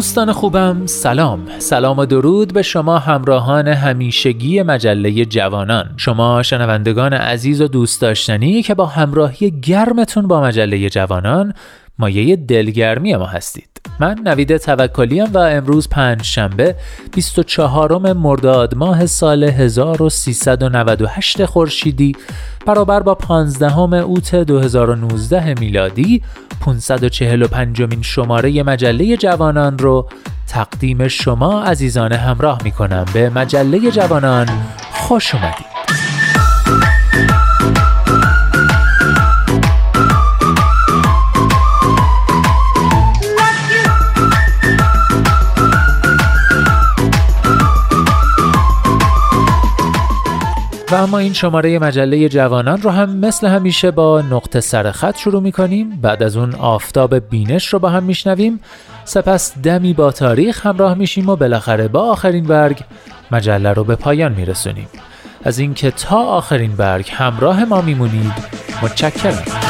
دوستان خوبم سلام. سلام و درود به شما همراهان همیشگی مجله جوانان. شما شنوندگان عزیز و دوست داشتنی که با همراهی گرمتون با مجله جوانان مایه دلگرمی ما هستید. من نوید توکلیم و امروز پنج شنبه 24 مرداد ماه سال 1398 خورشیدی برابر با 15 اوت 2019 میلادی. 545 مین شماره مجله جوانان رو تقدیم شما عزیزان همراه می کنم به مجله جوانان خوش اومدید. و اما این شماره مجله جوانان رو هم مثل همیشه با نقطه سر خط شروع می کنیم بعد از اون آفتاب بینش رو با هم میشنویم. سپس دمی با تاریخ همراه میشیم و بالاخره با آخرین برگ مجله رو به پایان میرسونیم. از اینکه تا آخرین برگ همراه ما میمونید متشکرم.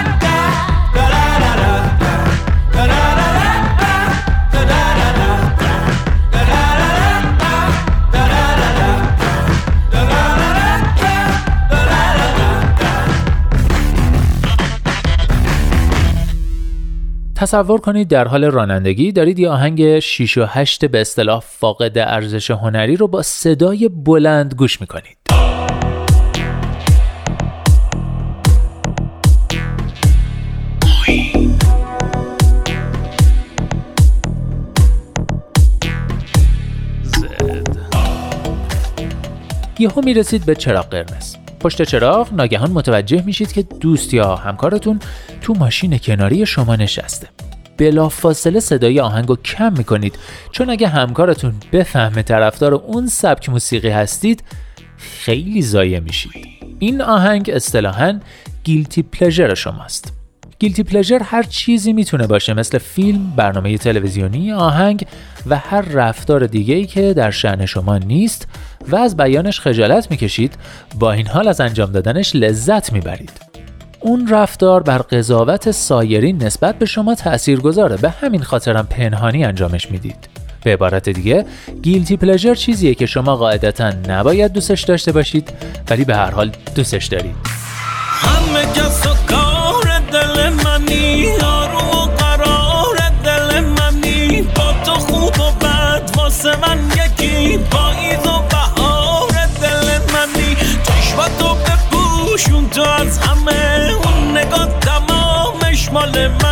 تصور کنید در حال رانندگی دارید یه آهنگ 6 و 8 به اصطلاح فاقد ارزش هنری رو با صدای بلند گوش می‌کنید. یهو می‌رسید به چراغ قرمز. پشت چراغ ناگهان متوجه میشید که دوست یا همکارتون تو ماشین کناری شما نشسته. بلافاصله صدای آهنگ رو کم می‌کنید. چون اگه همکارتون بفهمه طرفدار اون سبک موسیقی هستید خیلی ضایع میشید. این آهنگ اصطلاحا گیلتی پلژر شماست. گیلتی پلژر هر چیزی می‌تونه باشه مثل فیلم، برنامه تلویزیونی، آهنگ و هر رفتار دیگه ای که در شعن شما نیست و از بیانش خجالت می‌کشید با این حال از انجام دادنش لذت می‌برید. اون رفتار بر قضاوت سایرین نسبت به شما تأثیر گذاره به همین خاطرم پنهانی انجامش می‌دید. به عبارت دیگه گیلتی پلژر چیزیه که شما قاعدتا نباید دوستش داشته باشید ولی به هر حال دوستش دارید همه واسه من یکی پاییز و بهار دل منی. چشمتو بپوشون تو از همه اون نگاه تمامش مال من.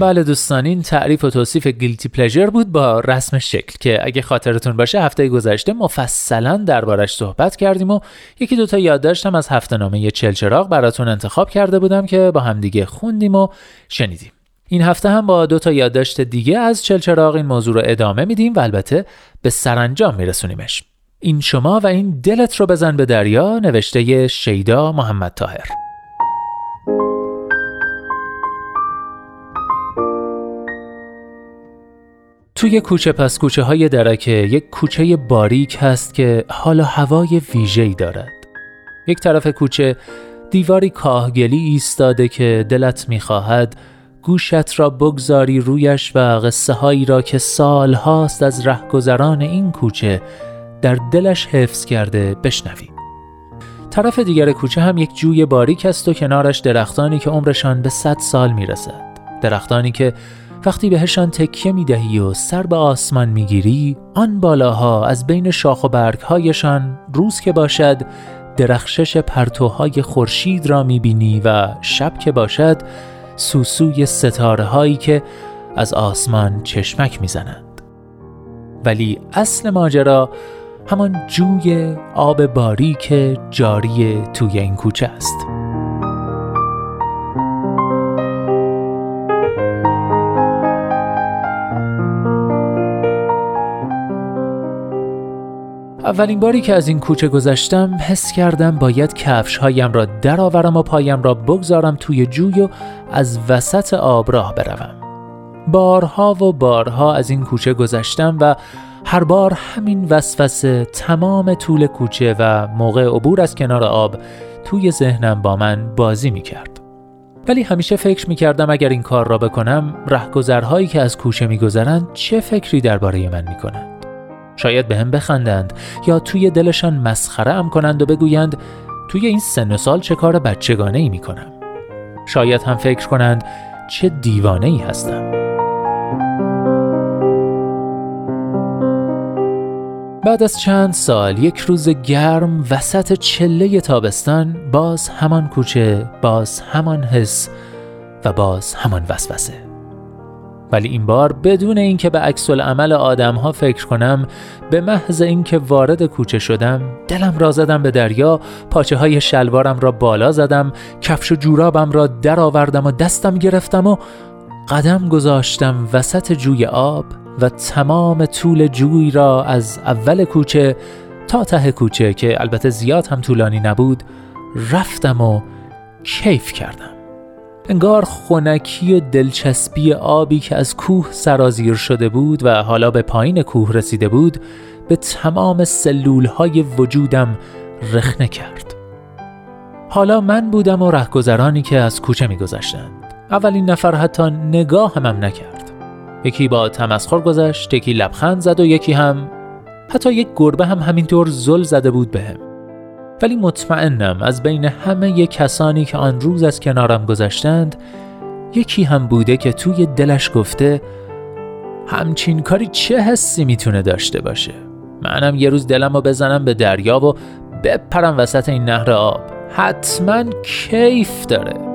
بله دوستان این تعریف و توصیف گیلتی پلژر بود با رسم شکل که اگه خاطرتون باشه هفته گذشته مفصلا دربارش صحبت کردیم و یکی دوتا یادداشتم از هفته نامه چلچراغ براتون انتخاب کرده بودم که با همدیگه خوندیم و شنیدیم. این هفته هم با دو تا یادداشت دیگه از چلچراغ این موضوع رو ادامه میدیم و البته به سرانجام میرسونیمش. این شما و این دلت رو بزن به دریا نوشته شیدا محمد تاهر توی کوچه پس کوچه های درکه یک کوچه باریک هست که حال هوای ویژه‌ای دارد. یک طرف کوچه دیواری کاهگلی ایستاده که دلت می‌خواهد گوشت را بگذاری رویش و قصه هایی را که سال هاست از رهگذران این کوچه در دلش حفظ کرده بشنوی. طرف دیگر کوچه هم یک جوی باریک است و کنارش درختانی که عمرشان به صد سال می‌رسد. درختانی که وقتی بهشان تکیه می دهی و سر به آسمان می گیری آن بالاها از بین شاخ و برگهایشان روز که باشد درخشش پرتوهای خورشید را می بینی و شب که باشد سوسوی ستاره هایی که از آسمان چشمک می زنند. ولی اصل ماجرا همان جوی آب باریک جاری توی این کوچه است. اولین باری که از این کوچه گذشتم حس کردم باید کفش هایم را درآورم و پایم را بگذارم توی جوی و از وسط آب راه بروم بارها و بارها از این کوچه گذشتم و هر بار همین وسوسه تمام طول کوچه و موقع عبور از کنار آب توی ذهنم با من بازی می کرد. ولی همیشه فکر می کردم اگر این کار را بکنم رهگذرهایی که از کوچه می چه فکری درباره من می کنند. شاید به هم بخندند یا توی دلشان مسخره ام کنند و بگویند توی این سن و سال چه کار بچگانه ای می کنم. شاید هم فکر کنند چه دیوانه ای هستم. بعد از چند سال یک روز گرم وسط چله تابستان باز همان کوچه باز همان حس و باز همان وسوسه ولی این بار بدون اینکه به عکس العمل آدم ها فکر کنم به محض اینکه وارد کوچه شدم دلم را زدم به دریا پاچه های شلوارم را بالا زدم کفش و جورابم را درآوردم و دستم گرفتم و قدم گذاشتم وسط جوی آب و تمام طول جوی را از اول کوچه تا ته کوچه که البته زیاد هم طولانی نبود رفتم و کیف کردم. انگار خونکی و دلچسبی آبی که از کوه سرازیر شده بود و حالا به پایین کوه رسیده بود به تمام سلول های وجودم رخنه کرد. حالا من بودم و رهگذرانی که از کوچه میگذشتند. اولین نفر حتی نگاه همم نکرد. یکی با تمسخر گذشت یکی لبخند زد و یکی هم حتی یک گربه هم همینطور زل زده بود بهم. ولی مطمئنم از بین همه کسانی که آن روز از کنارم گذشتند یکی هم بوده که توی دلش گفته همچین کاری چه حسی می‌تونه داشته باشه؟ منم یه روز دلم رو بزنم به دریا و بپرم وسط این نهر آب. حتما کیف داره.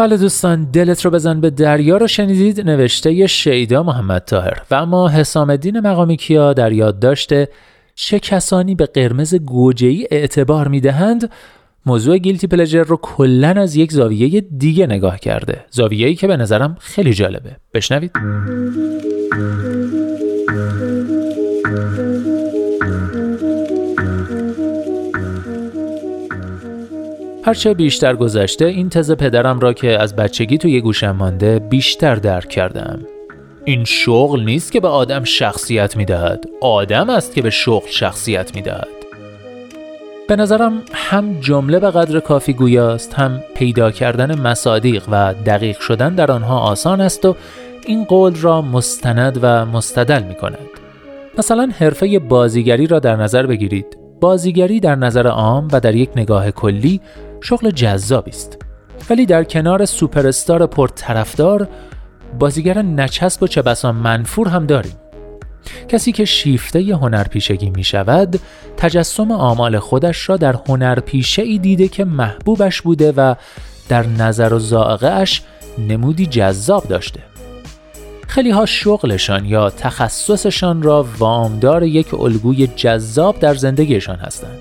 بله دوستان دلت رو بزن به دریا رو شنیدید نوشته شیدا محمد تاهر و اما حسام الدین مقامی کیا در یاد داشته چه کسانی به قرمز گوجه‌ای اعتبار می‌دهند موضوع گیلتی پلجر رو کلا از یک زاویه دیگه نگاه کرده. زاویه‌ای که به نظرم خیلی جالبه. بشنوید. هرچه بیشتر گذشته این تز پدرم را که از بچگی توی گوشم مانده بیشتر درک کردم این شغل نیست که به آدم شخصیت می‌دهد آدم است که به شغل شخصیت می‌دهد به نظرم هم جمله به قدر کافی گویاست هم پیدا کردن مصادیق و دقیق شدن در آنها آسان است و این قول را مستند و مستدل می کند. مثلا حرفه بازیگری را در نظر بگیرید. بازیگری در نظر عام و در یک نگاه کلی شغل جذابی است. ولی در کنار سوپرستار پرطرفدار بازیگر نچسب و چه بسا منفور هم داریم. کسی که شیفته هنرپیشگی می شود تجسم آمال خودش را در هنرپیشه ای دیده که محبوبش بوده و در نظر و زائقه اش نمودی جذاب داشته خیلی ها شغلشان یا تخصصشان را وامدار یک الگوی جذاب در زندگیشان هستند.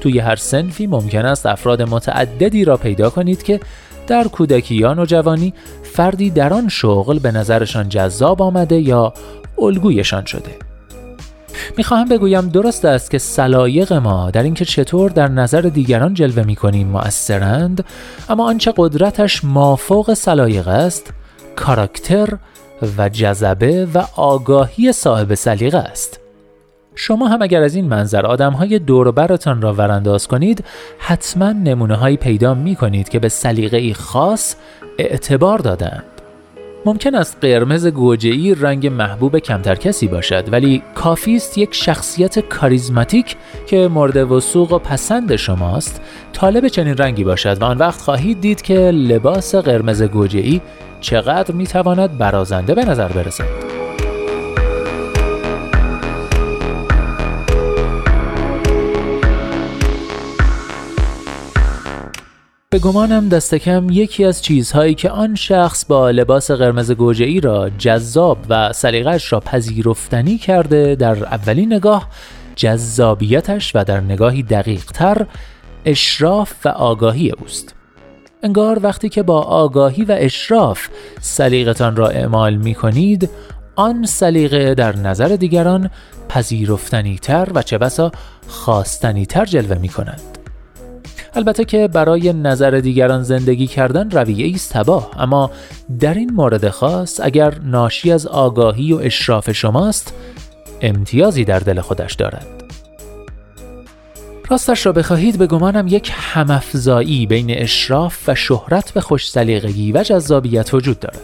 توی هر سنفی ممکن است افراد متعددی را پیدا کنید که در کودکی یا نوجوانی فردی در آن شغل به نظرشان جذاب آمده یا الگویشان شده. می‌خواهم بگویم درست است که سلایق ما در اینکه چطور در نظر دیگران جلوه می‌کنیم مؤثرند اما آنچه قدرتش مافوق سلایق است کاراکتر و جذبه و آگاهی صاحب سلیقه است. شما هم اگر از این منظر آدم های دوربرتان را ورانداز کنید حتما نمونه هایی پیدا می کنید که به سلیقه خاص اعتبار دادند. ممکن است قرمز گوجه‌ای رنگ محبوب کمتر کسی باشد ولی کافی است یک شخصیت کاریزماتیک که مورد وسوق و پسند شماست طالب چنین رنگی باشد و آن وقت خواهید دید که لباس قرمز گوجه‌ای چقدر می‌تواند برازنده به نظر برسد. به گمانم دست کم یکی از چیزهایی که آن شخص با لباس قرمز گوجه ای را جذاب و سلیقش را پذیرفتنی کرده در اولین نگاه جذابیتش و در نگاهی دقیق تر اشراف و آگاهی اوست انگار وقتی که با آگاهی و اشراف سلیقتان را اعمال می کنید آن سلیقه در نظر دیگران پذیرفتنی تر و چه بسا خواستنی تر جلوه می کند البته که برای نظر دیگران زندگی کردن رویه است تباه اما در این مورد خاص اگر ناشی از آگاهی و اشراف شماست امتیازی در دل خودش دارد. راستش را بخواهید به گمانم یک همافزایی بین اشراف و شهرت به خوش سلیقگی و جذابیت وجود دارد.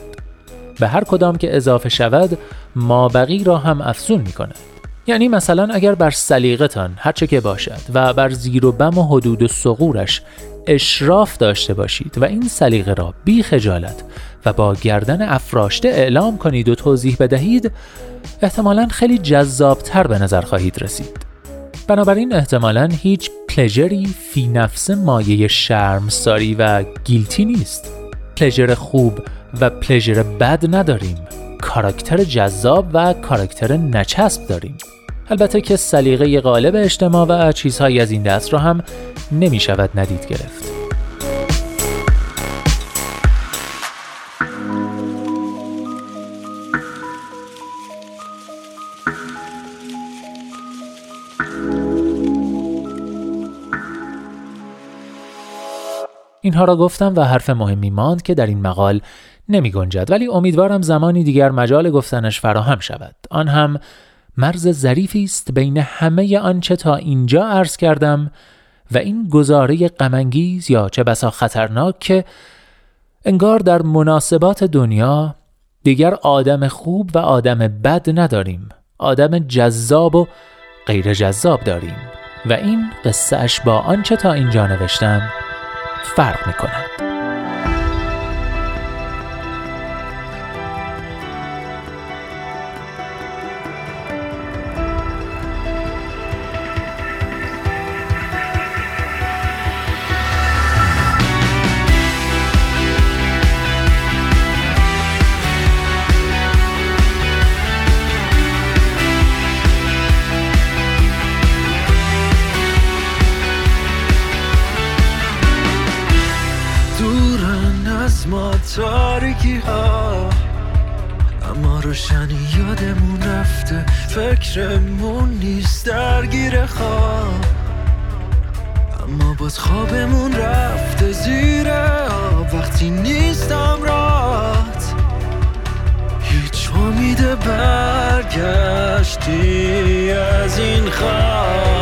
به هر کدام که اضافه شود مابقی را هم افزون می کند. یعنی مثلا اگر بر سلیقتان هرچه که باشد و بر زیر و بم و حدود و سقورش اشراف داشته باشید و این سلیقه را بی خجالت و با گردن افراشته اعلام کنید و توضیح بدهید احتمالا خیلی جذابتر به نظر خواهید رسید. بنابراین احتمالا هیچ پلژری فی نفس مایه شرمساری و گیلتی نیست. پلژر خوب و پلژر بد نداریم. کاراکتر جذاب و کاراکتر نچسب داریم. البته که سلیقه غالب اجتماع و چیزهایی از این دست را هم نمی شود ندید گرفت. اینها را گفتم و حرف مهمی ماند که در این مقال نمی گنجد ولی امیدوارم زمانی دیگر مجال گفتنش فراهم شود. آن هم مرز ظریفی است بین همه آنچه تا اینجا عرض کردم و این گزاره غمانگیز یا چه بسا خطرناک که انگار در مناسبات دنیا دیگر آدم خوب و آدم بد نداریم. آدم جذاب و غیر جذاب داریم. و این قصه اش با آنچه تا اینجا نوشتم فرق می کند. خوابمون رفته زیر آب. وقتی نیستم رات هیچ امید برگشتی از این خواب.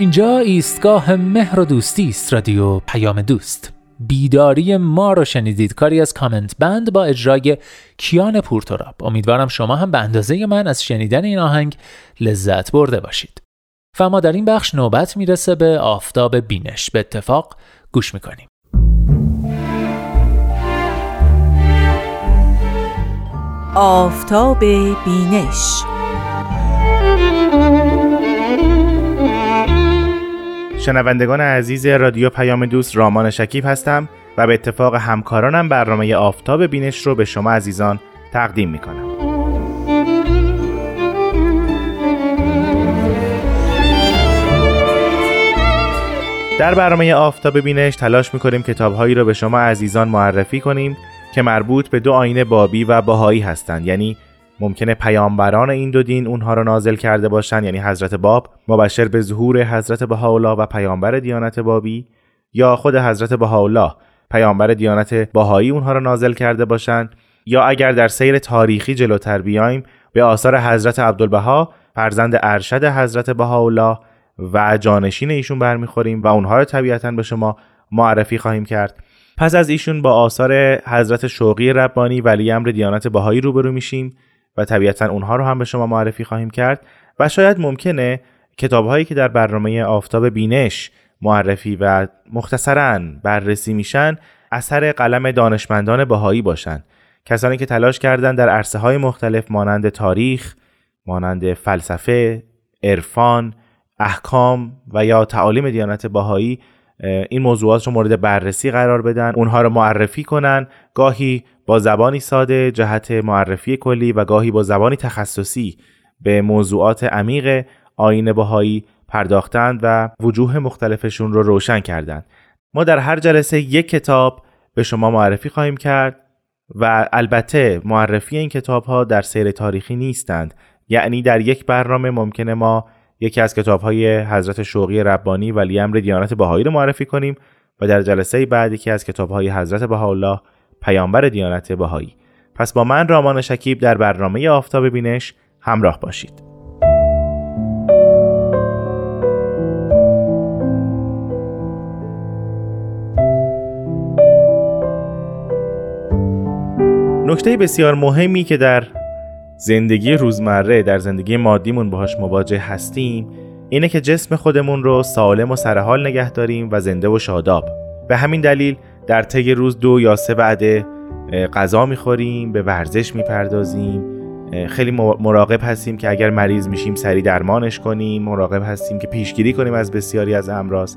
اینجا ایستگاه مهر و دوستی است رادیو پیام دوست. بیداری ما رو شنیدید. کاری از کامنت بند با اجرای کیان پورتوراب. امیدوارم شما هم به اندازه من از شنیدن این آهنگ لذت برده باشید. و ما در این بخش نوبت می‌رسه به آفتاب بینش. به اتفاق گوش می‌کنیم. آفتاب بینش. شنوندگان عزیز رادیو پیام دوست رامان شکیب هستم و به اتفاق همکارانم برنامه آفتاب بینش رو به شما عزیزان تقدیم می در برنامه آفتاب بینش تلاش می‌کنیم کتابهایی رو به شما عزیزان معرفی کنیم که مربوط به دو آین بابی و باهایی هستند. یعنی ممکنه پیامبران این دو دین اونها رو نازل کرده باشن یعنی حضرت باب مبشر به ظهور حضرت بهاءالله و پیامبر دیانت بابی یا خود حضرت بهاءالله پیامبر دیانت باهایی اونها رو نازل کرده باشند یا اگر در سیر تاریخی جلوتر بیایم به آثار حضرت عبدالبها فرزند ارشد حضرت بهاءالله و جانشین ایشون برمیخوریم و اونها رو طبیعتا به شما معرفی خواهیم کرد. پس از ایشون با آثار حضرت شوقی ربانی ولی امر دیانت بهایی روبرو میشیم و طبیعتا اونها رو هم به شما معرفی خواهیم کرد و شاید ممکنه کتاب هایی که در برنامه آفتاب بینش معرفی و مختصرا بررسی میشن اثر قلم دانشمندان بهایی باشند کسانی که تلاش کردند در عرصه های مختلف مانند تاریخ، مانند فلسفه، عرفان، احکام و یا تعالیم دیانت بهایی این موضوعات رو مورد بررسی قرار بدن اونها رو معرفی کنن. گاهی با زبانی ساده جهت معرفی کلی و گاهی با زبانی تخصصی به موضوعات عمیق آین بهایی پرداختند و وجوه مختلفشون رو روشن کردند. ما در هر جلسه یک کتاب به شما معرفی خواهیم کرد و البته معرفی این کتاب ها در سیر تاریخی نیستند. یعنی در یک برنامه ممکنه ما یکی از کتاب های حضرت شوقی ربانی ولی امر دیانت بهایی رو معرفی کنیم و در جلسه بعد یکی از کتاب های حضرت بهاءالله پیامبر دیانت بهایی. پس با من رامان شکیب در برنامه آفتاب بینش همراه باشید. نکته بسیار مهمی که در زندگی روزمره در زندگی مادیمون باهاش مواجه هستیم اینه که جسم خودمون رو سالم و سرحال نگه داریم و زنده و شاداب. به همین دلیل در طی روز دو یا سه بعد غذا می‌خوریم به ورزش می‌پردازیم. خیلی مراقب هستیم که اگر مریض میشیم سریع درمانش کنیم. مراقب هستیم که پیشگیری کنیم از بسیاری از امراض.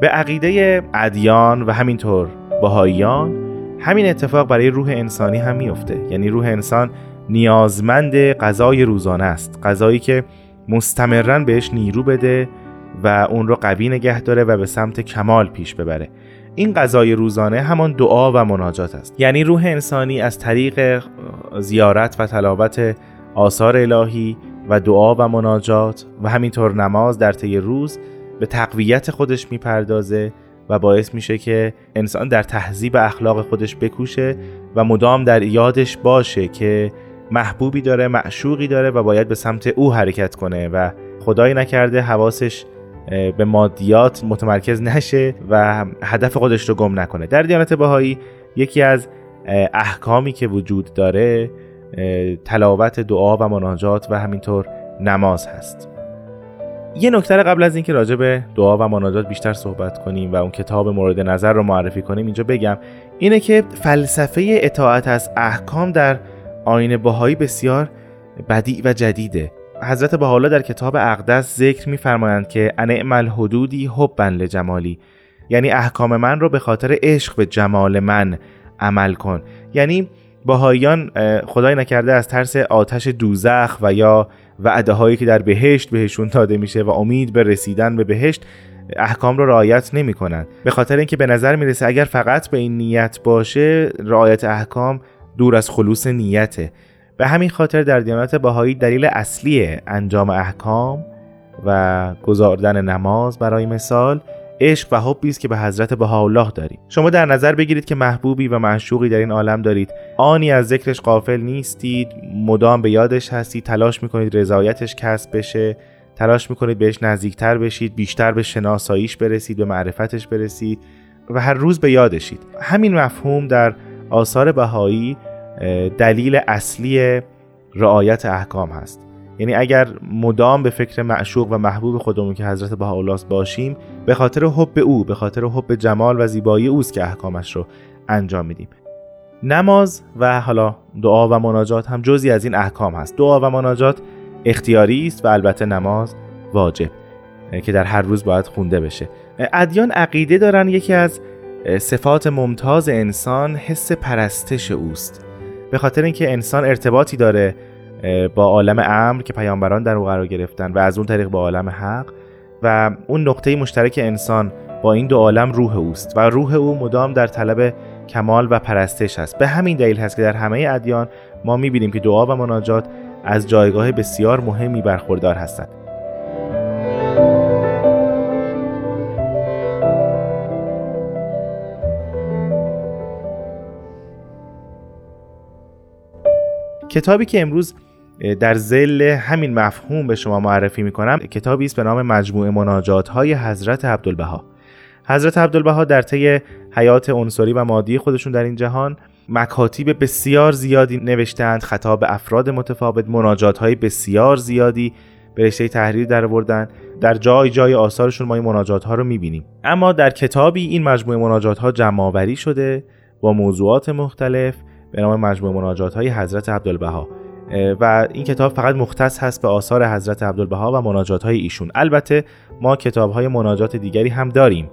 به عقیده ادیان و همینطور بهاییان همین اتفاق برای روح انسانی هم میفته یعنی روح انسان نیازمند غذای روزانه است. غذایی که مستمرا بهش نیرو بده و اون رو قوی نگه داره و به سمت کمال پیش ببره. این غذای روزانه همان دعا و مناجات است. یعنی روح انسانی از طریق زیارت و تلاوت آثار الهی و دعا و مناجات و همینطور نماز در طی روز به تقویت خودش می‌پردازه و باعث میشه که انسان در تهذیب اخلاق خودش بکوشه و مدام در یادش باشه که محبوبی داره معشوقی داره و باید به سمت او حرکت کنه و خدایی نکرده حواسش به مادیات متمرکز نشه و هدف خودش رو گم نکنه. در دیانت بهایی یکی از احکامی که وجود داره تلاوت دعا و مناجات و همینطور نماز هست. یه نکته قبل از اینکه راجع به دعا و مناجات بیشتر صحبت کنیم و اون کتاب مورد نظر رو معرفی کنیم اینجا بگم. اینه که فلسفه اطاعت از احکام در آین بهایی بسیار بدیع و جدیده. حضرت بهاءالله در کتاب اقدس ذکر میفرمایند که انعم الحدودی حبا لجمالی. یعنی احکام من رو به خاطر عشق به جمال من عمل کن. یعنی بهاییان خدای نکرده از ترس آتش دوزخ و یا وعده هایی که در بهشت بهشون داده میشه و امید به رسیدن به بهشت احکام رو رعایت نمی‌کنن به خاطر اینکه به نظر می‌رسه اگر فقط به این نیت باشه رعایت احکام دور از خلوص نیته. به همین خاطر در دیانت بهایی دلیل اصلی انجام احکام و گذاردن نماز برای مثال عشق و حبی است که به حضرت بهاءالله دارید. شما در نظر بگیرید که محبوبی و معشوقی در این عالم دارید. آنی از ذکرش قافل نیستید مدام به یادش هستید تلاش می‌کنید رضایتش کسب بشه تلاش می‌کنید بهش نزدیکتر بشید بیشتر به شناساییش برسید به معرفتش برسید و هر روز به یادشید. همین مفهوم در آثار بهایی دلیل اصلی رعایت احکام هست. یعنی اگر مدام به فکر معشوق و محبوب خودمون که حضرت بهاءالله باشیم به خاطر حب او به خاطر حب جمال و زیبایی اوست که احکامش رو انجام میدیم. نماز و حالا دعا و مناجات هم جزی از این احکام هست. دعا و مناجات اختیاری است و البته نماز واجب که در هر روز باید خونده بشه. ادیان عقیده دارن یکی از صفات ممتاز انسان حس پرستش اوست. به خاطر اینکه انسان ارتباطی داره با عالم امر که پیامبران در او قرار گرفتن و از اون طریق با عالم حق. و اون نقطه مشترک انسان با این دو عالم روح اوست. و روح او مدام در طلب کمال و پرستش است. به همین دلیل هست که در همه ادیان ما می‌بینیم که دعا و مناجات از جایگاه بسیار مهمی برخوردار هستند. کتابی که امروز در زل همین مفهوم به شما معرفی می کنم کتابی است به نام مجموعه مناجات های حضرت عبدالبها. حضرت عبدالبها در طی حیات عنصری و مادی خودشون در این جهان مکاتیب بسیار زیادی نوشتند خطاب افراد متفاوت مناجات های بسیار زیادی به رشته تحریر در آوردن در جای جای آثارشون ما این مناجات ها رو می‌بینیم. اما در کتابی این مجموعه مناجات ها جمع شده با موضوعات مختلف به نام مجموعه مناجات های حضرت عبدالبها. و این کتاب فقط مختص هست به آثار حضرت عبدالبها و مناجات های ایشون. البته ما کتاب های مناجات دیگری هم داریم.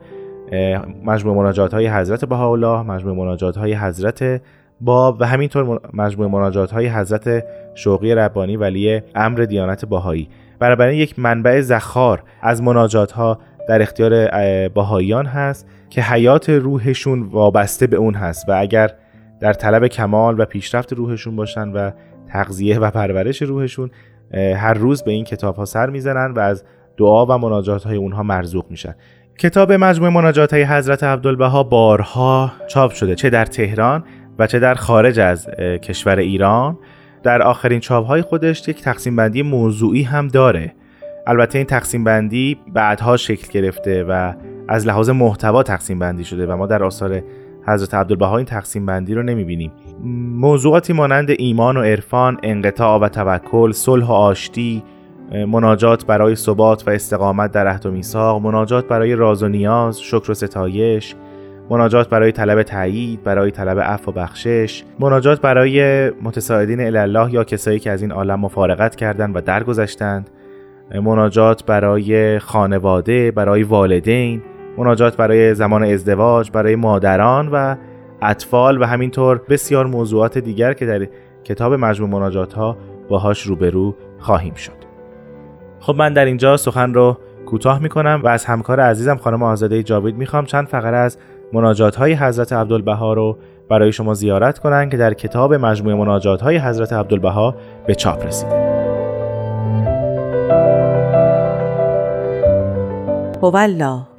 مجموعه مناجات های حضرت بهاءالله مجموعه مناجات های حضرت باب و همینطور مجموعه مناجات های حضرت شوقی ربانی ولی امر دیانت باهایی بنابراین یک منبع زخار از مناجات ها در اختیار باهاییان هست که حیات روحشون وابسته به اون هست. و اگر در طلب کمال و پیشرفت روحشون باشن و تغذیه و پرورش روحشون هر روز به این کتاب ها سر می‌زنن و از دعا و مناجات های اونها مرزوق میشن. کتاب مجموعه مناجات های حضرت عبدالبها بارها چاپ شده چه در تهران و چه در خارج از کشور ایران. در آخرین چاپ های خودش یک تقسیم بندی موضوعی هم داره. البته این تقسیم بندی بعدها شکل گرفته و از لحاظ محتوا تقسیم بندی شده و ما در آثار حضرت عبدالبها این تقسیم بندی رو نمی‌بینیم. موضوعاتی مانند ایمان و عرفان، انقطاع و توکل، صلح و آشتی، مناجات برای ثبات و استقامت در عهد و میثاق، مناجات برای راز و نیاز، شکر و ستایش، مناجات برای طلب تایید، برای طلب عفو و بخشش، مناجات برای متساعدین الله یا کسایی که از این عالم مفارقت کردند و درگذشتند، مناجات برای خانواده، برای والدین، مناجات برای زمان ازدواج برای مادران و اطفال و همینطور بسیار موضوعات دیگر که در کتاب مجموع مناجات ها باهاش روبرو خواهیم شد. خب من در اینجا سخن رو کوتاه می‌کنم و از همکار عزیزم خانم آزاده جاوید می‌خوام چند فقره از مناجات های حضرت عبدالبها رو برای شما زیارت کنن که در کتاب مجموع مناجات های حضرت عبدالبها به چاپ رسیده هوالله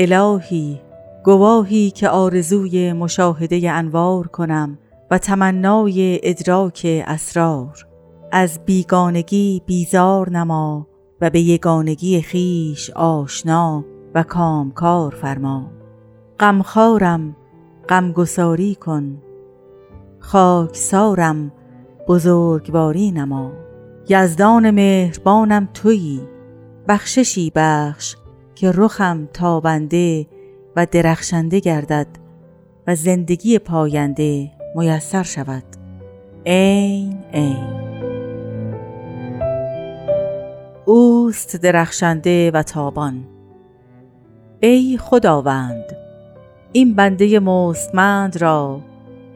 الهی گواهی که آرزوی مشاهده انوار کنم و تمنای ادراک اسرار. از بیگانگی بیزار نما و به یگانگی خیش آشنا و کامکار فرما. غمخوارم غمگساری کن. خاکسارم بزرگواری نما. یزدان مهربانم تویی. بخششی بخش که رخم تابنده و درخشنده گردد و زندگی پاینده میسر شود. این این اوست درخشنده و تابان. ای خداوند این بنده مستمند را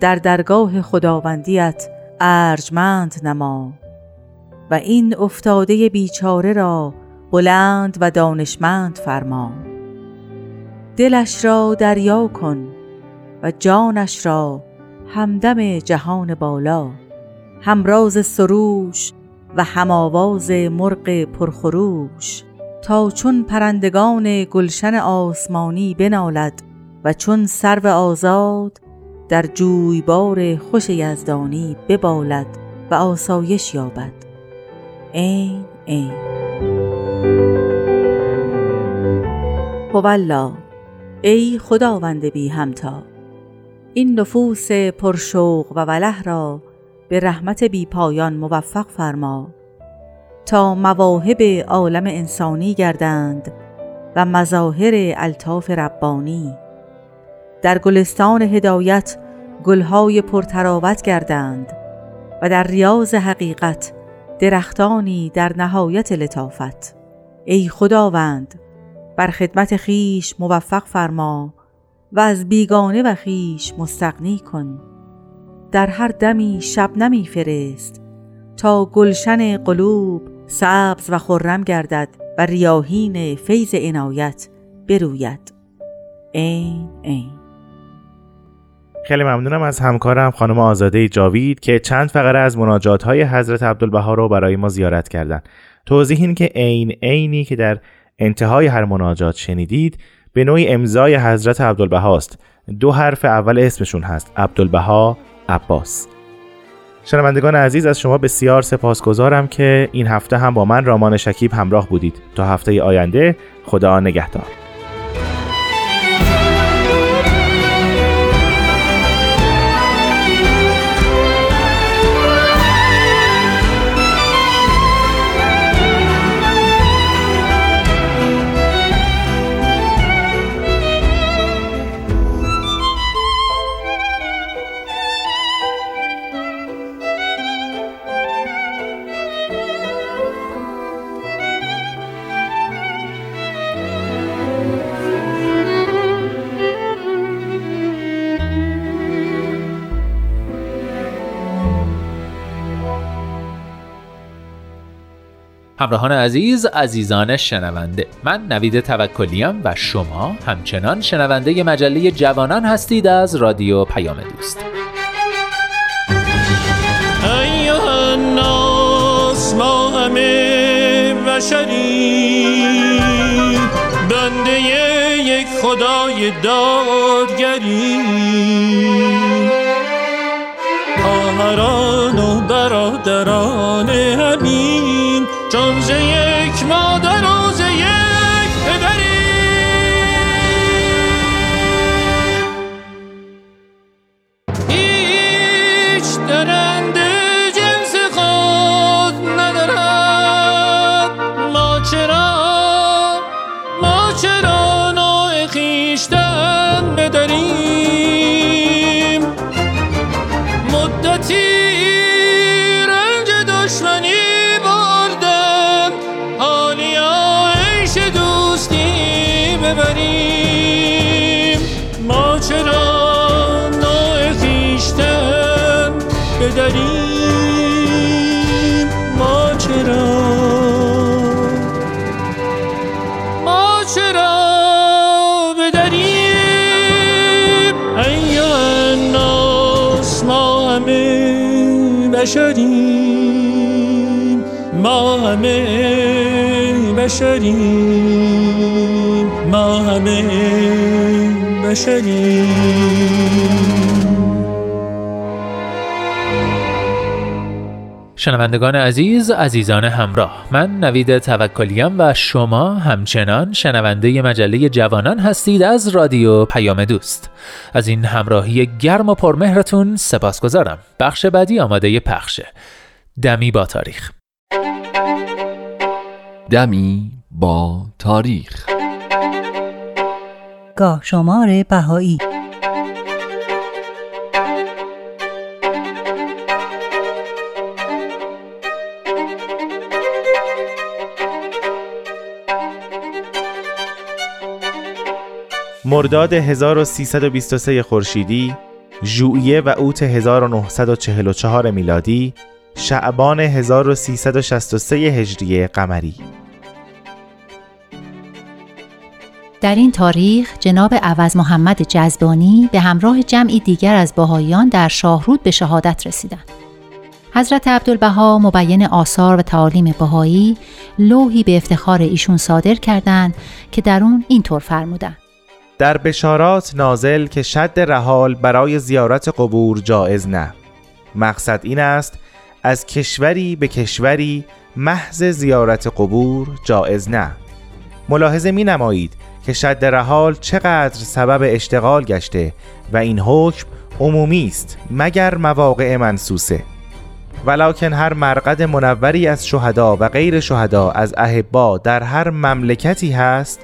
در درگاه خداوندیت ارجمند نما و این افتاده بیچاره را بلند و دانشمند فرما. دلش را دریا کن و جانش را همدم جهان بالا. همراز سروش و هماواز مرغ پرخروش. تا چون پرندگان گلشن آسمانی بنالد و چون سرو آزاد در جویبار خوش یزدانی ببالد و آسایش یابد. این این هوالله ای خداوند بی همتا. این نفوس پرشوق و وله را به رحمت بی پایان موفق فرما. تا مواهب عالم انسانی گردند و مظاهر الطاف ربانی. در گلستان هدایت گلهای پرتراوت گردند و در ریاض حقیقت درختانی در نهایت لطافت. ای خداوند بر خدمت خیش موفق فرما و از بیگانه و خیش مستقنی کن. در هر دمی نمی فرست تا گلشن قلوب سبز و خرم گردد و ریاهین فیض عنایت بروید. این این خیلی ممنونم از همکارم خانم آزاده جاوید که چند فقره از مناجات های حضرت عبدالبها رو برای ما زیارت کردن. توضیح این که عین عینی که در انتهای هر مناجات شنیدید به نوعی امضای حضرت عبدالبها است. دو حرف اول اسمشون هست عبدالبها عباس. شنوندگان عزیز از شما بسیار سپاسگزارم که این هفته هم با من رامان شکیب همراه بودید. تا هفته آینده خدا نگهدار. همراهان عزیز عزیزان شنونده. من نوید توکلیم و شما همچنان شنونده مجله جوانان هستید از رادیو پیام دوست. ما همه بشری بنده یک خدای دادگری. خواهران و برادران همین چون یک مادر بشریم ما همه بشریم. شنوندگان عزیز عزیزان همراه من نوید توکلیم و شما همچنان شنونده مجله جوانان هستید از رادیو پیام دوست. از این همراهی گرم و پرمهرتون سپاس گذارم بخش بعدی آماده پخشه. دمی با تاریخ. دمی با تاریخ. گاه شمار بهایی. مرداد 1323 خورشیدی، ژوئیه و اوت 1944 میلادی، شعبان 1363 هجری قمری. در این تاریخ جناب عوض محمد جزدانی به همراه جمعی دیگر از بهاییان در شاهرود به شهادت رسیدند. حضرت عبدالبها مبین آثار و تعالیم بهایی لوحی به افتخار ایشون صادر کردند که در اون اینطور فرمودند. در بشارات نازل که شد رحال برای زیارت قبور جایز نه. مقصد این است از کشوری به کشوری محض زیارت قبور جایز نه. ملاحظه می نمایید که شد رحال چقدر سبب اشتغال گشته و این حکم عمومی است مگر مواقع منسوسه. ولکن هر مرقد منوری از شهدا و غیر شهدا از احبا در هر مملکتی هست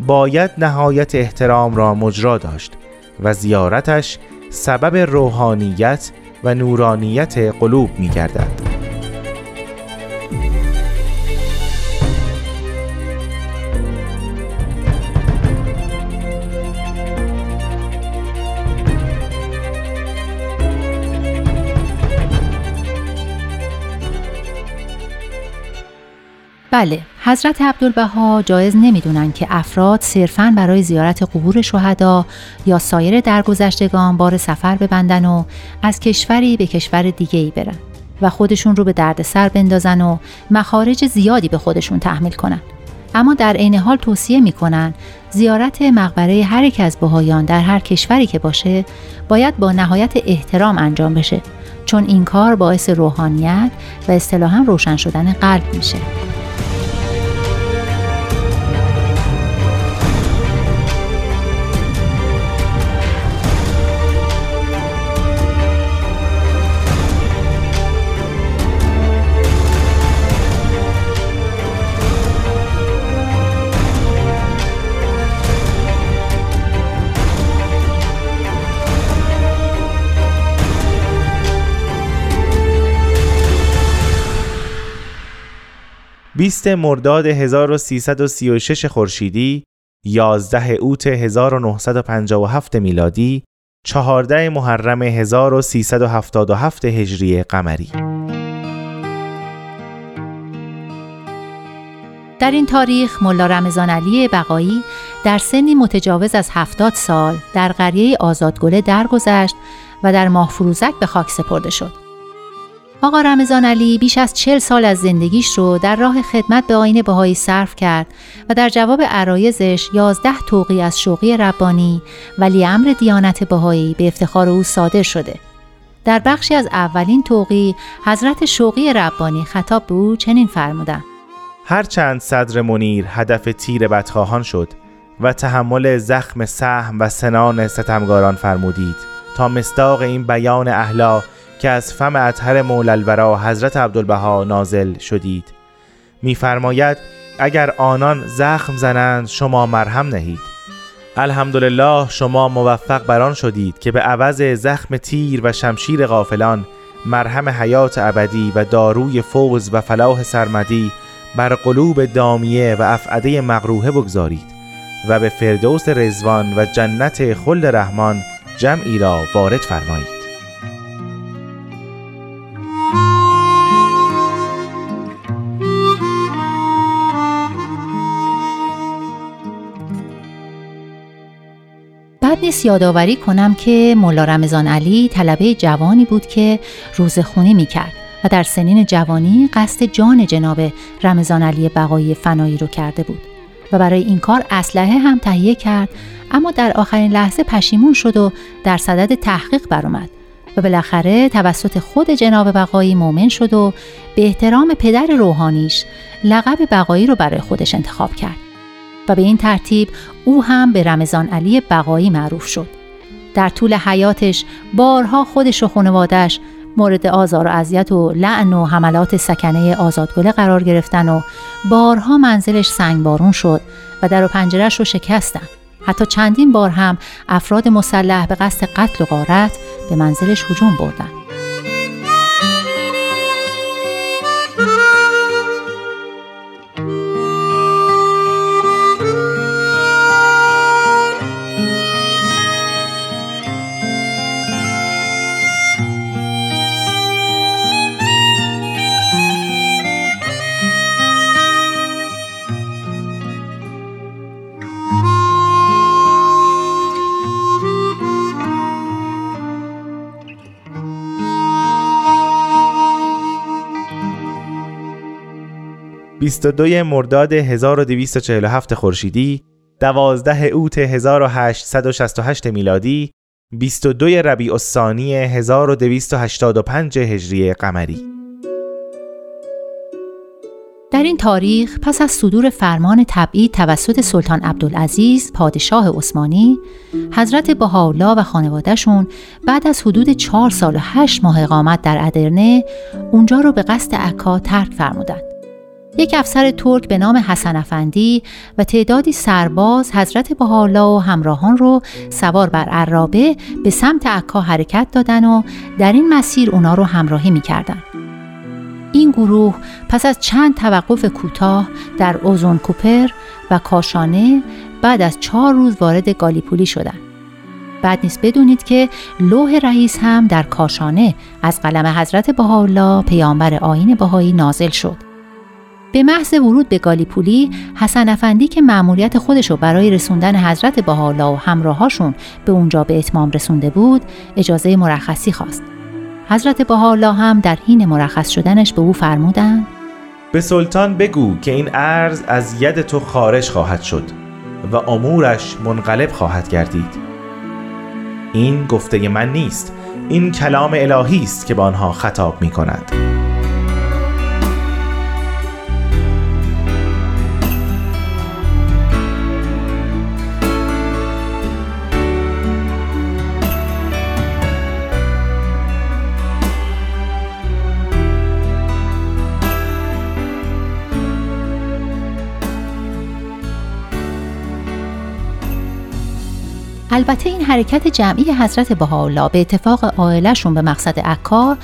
باید نهایت احترام را مجرا داشت و زیارتش سبب روحانیت و نورانیت قلوب می گردد. بله حضرت عبدالبها جایز نمی‌دونن که افراد صرفاً برای زیارت قبور شهدا یا سایر درگذشتگان بار سفر ببندن و از کشوری به کشور دیگه ای برن و خودشون رو به دردسر بندازن و مخارج زیادی به خودشون تحمیل کنن. اما در عین حال توصیه می‌کنن زیارت مقبره هر یک از بهایان در هر کشوری که باشه باید با نهایت احترام انجام بشه چون این کار باعث روحانیت و اصطلاحا روشن شدن قلب میشه. بیست مرداد 1336 خورشیدی 11 اوت 1957 میلادی 14 محرم 1377 هجری قمری در این تاریخ ملا رمضان علی بقایی در سنی متجاوز از هفتاد سال در قریه آزادگله درگذشت و در ماه فروزک به خاک سپرده شد. آقا رمضان علی بیش از چل سال از زندگیش رو در راه خدمت به آین بهایی صرف کرد و در جواب عرایزش یازده توقی از شوقی ربانی ولی امر دیانت بهایی به افتخار او صادر شده. در بخشی از اولین توقی حضرت شوقی ربانی خطاب به او چنین فرمودند هرچند صدر منیر هدف تیر بدخواهان شد و تحمل زخم سهم و سنان ستمگاران فرمودید تا مستاق این بیان اهلا که از فم اطهر مولالورا حضرت عبدالبها نازل شدید. میفرماید اگر آنان زخم زنند شما مرهم نهید. الحمدلله شما موفق بران شدید که به عوض زخم تیر و شمشیر غافلان مرهم حیات ابدی و داروی فوز و فلاح سرمدی بر قلوب دامیه و افعده مغروحه بگذارید و به فردوس رزوان و جنت خلد رحمان جمعی را وارد فرمایید. نیست یادآوری کنم که ملا رمضان علی طلبه جوانی بود که روزخونی می کرد و در سنین جوانی قصد جان جناب رمضان علی بقایی فنایی رو کرده بود و برای این کار اسلحه هم تهیه کرد اما در آخرین لحظه پشیمون شد و در صدد تحقیق برآمد و بالاخره توسط خود جناب بقایی مؤمن شد و به احترام پدر روحانیش لقب بقایی رو برای خودش انتخاب کرد و به این ترتیب او هم به رمضان علی بقایی معروف شد. در طول حیاتش بارها خودش و خانوادش مورد آزار و اذیت و لعن و حملات سکنه آزادگله قرار گرفتن و بارها منزلش سنگبارون شد و در و پنجرش رو شکستن. حتی چندین بار هم افراد مسلح به قصد قتل و غارت به منزلش هجوم بردن. 22 مرداد 1247 خورشیدی 12 اوت 1868 میلادی 22 ربیع الثانی 1285 هجری قمری. در این تاریخ پس از صدور فرمان تبعید توسط سلطان عبدالعزیز پادشاه عثمانی حضرت بهاءالله و خانوادهشون بعد از حدود چهار سال و هشت ماه اقامت در ادرنه اونجا رو به قصد عکا ترک فرمودند. یک افسر ترک به نام حسن افندی و تعدادی سرباز حضرت بهاءالله و همراهان رو سوار بر عرابه به سمت عکا حرکت دادن و در این مسیر اونا رو همراهی می‌کردن. این گروه پس از چند توقف کوتاه در اوزون کوپر و کاشانه بعد از چهار روز وارد گالیپولی شدند. بعد نیست بدونید که لوح رئیس هم در کاشانه از قلم حضرت بهاءالله پیامبر آین بهایی نازل شد. به محض ورود به گالیپولی حسن افندی که مأموریت خودش رو برای رسوندن حضرت بهاءالله و همراهاشون به اونجا به اتمام رسونده بود اجازه مرخصی خواست. حضرت بهاءالله هم در حین مرخص شدنش به او فرمودند به سلطان بگو که این عرض از ید تو خارج خواهد شد و امورش منقلب خواهد گردید. این گفته من نیست این کلام الهی است که به آنها خطاب می کند البته این حرکت جمعی حضرت بهاءالله به اتفاق عائلهشون به مقصد عکا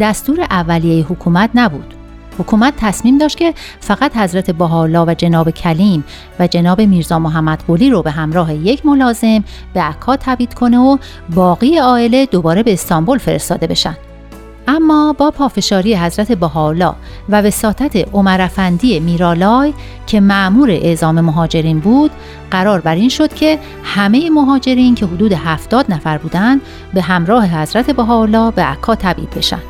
دستور اولیه حکومت نبود. حکومت تصمیم داشت که فقط حضرت بهاءالله و جناب کلیم و جناب میرزا محمد قلی رو به همراه یک ملازم به عکا تبعید کنه و باقی عائله دوباره به استانبول فرستاده بشن. اما با پافشاری حضرت بهاءالله و وساطت عمر افندی میرالای که معمور اعزام مهاجرین بود قرار بر این شد که همه مهاجرین که حدود هفتاد نفر بودند به همراه حضرت بهاءالله به عکا تبعید بشن.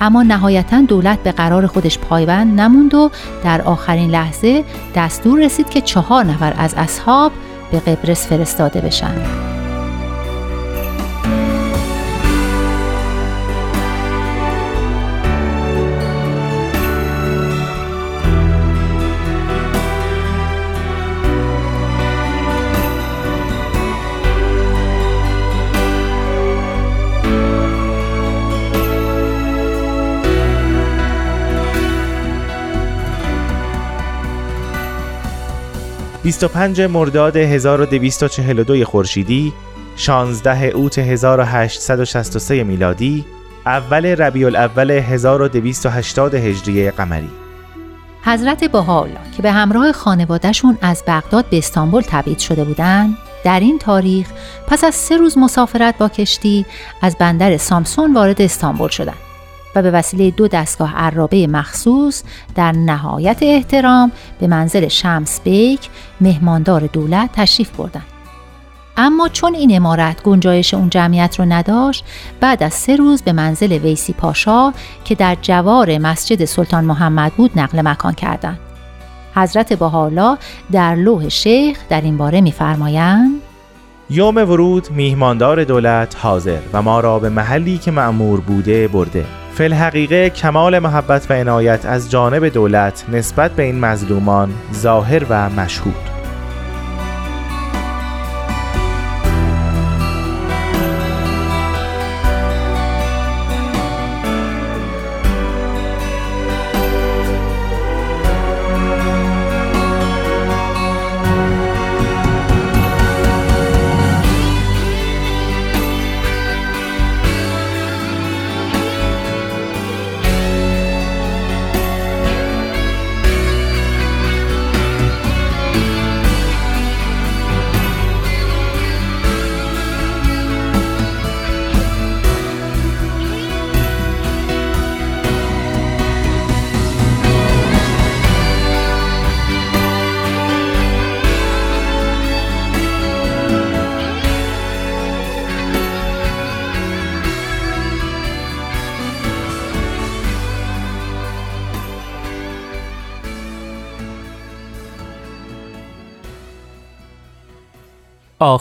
اما نهایتا دولت به قرار خودش پایبند نموند و در آخرین لحظه دستور رسید که چهار نفر از اصحاب به قبرس فرستاده بشن. 25 مرداد 1242 خورشیدی 16 اوت 1863 میلادی اول ربیع الاول 1280 هجری قمری. حضرت بهاءالله که به همراه خانوادهشون از بغداد به استانبول تبعید شده بودند در این تاریخ پس از سه روز مسافرت با کشتی از بندر سامسون وارد استانبول شدند. و به وسیله دو دستگاه عرابه مخصوص در نهایت احترام به منزل شمس بیک مهماندار دولت تشریف بردند. اما چون این امارت گنجایش اون جمعیت رو نداشت بعد از سه روز به منزل ویسی پاشا که در جوار مسجد سلطان محمد بود نقل مکان کردند. حضرت بهاءالله در لوح شیخ در این باره می‌فرمایند یوم ورود میهماندار دولت حاضر و ما را به محلی که معمور بوده برده فل حقیقه کمال محبت و عنایت از جانب دولت نسبت به این مظلومان ظاهر و مشهود.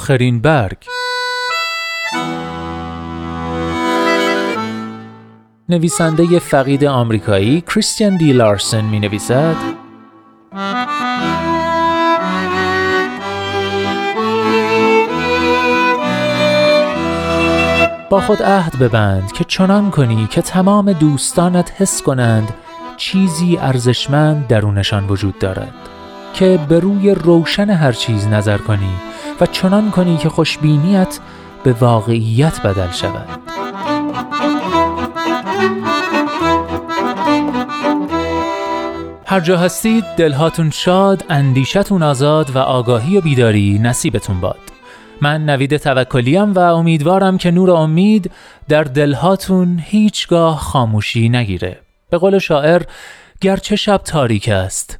آخرین برگ. نویسنده فقید آمریکایی کریستیان دی لارسن می نویسد با خود عهد ببند که چنان کنی که تمام دوستانت حس کنند چیزی ارزشمند درونشان وجود دارد. که به روی روشن هر چیز نظر کنی و چنان کنی که خوشبینیت به واقعیت بدل شود هر جا هستید دلهاتون شاد، اندیشتون آزاد و آگاهی و بیداری نصیبتون باد. من نوید توکلیم و امیدوارم که نور امید در دلهاتون هیچگاه خاموشی نگیره. به قول شاعر گرچه شب تاریک است،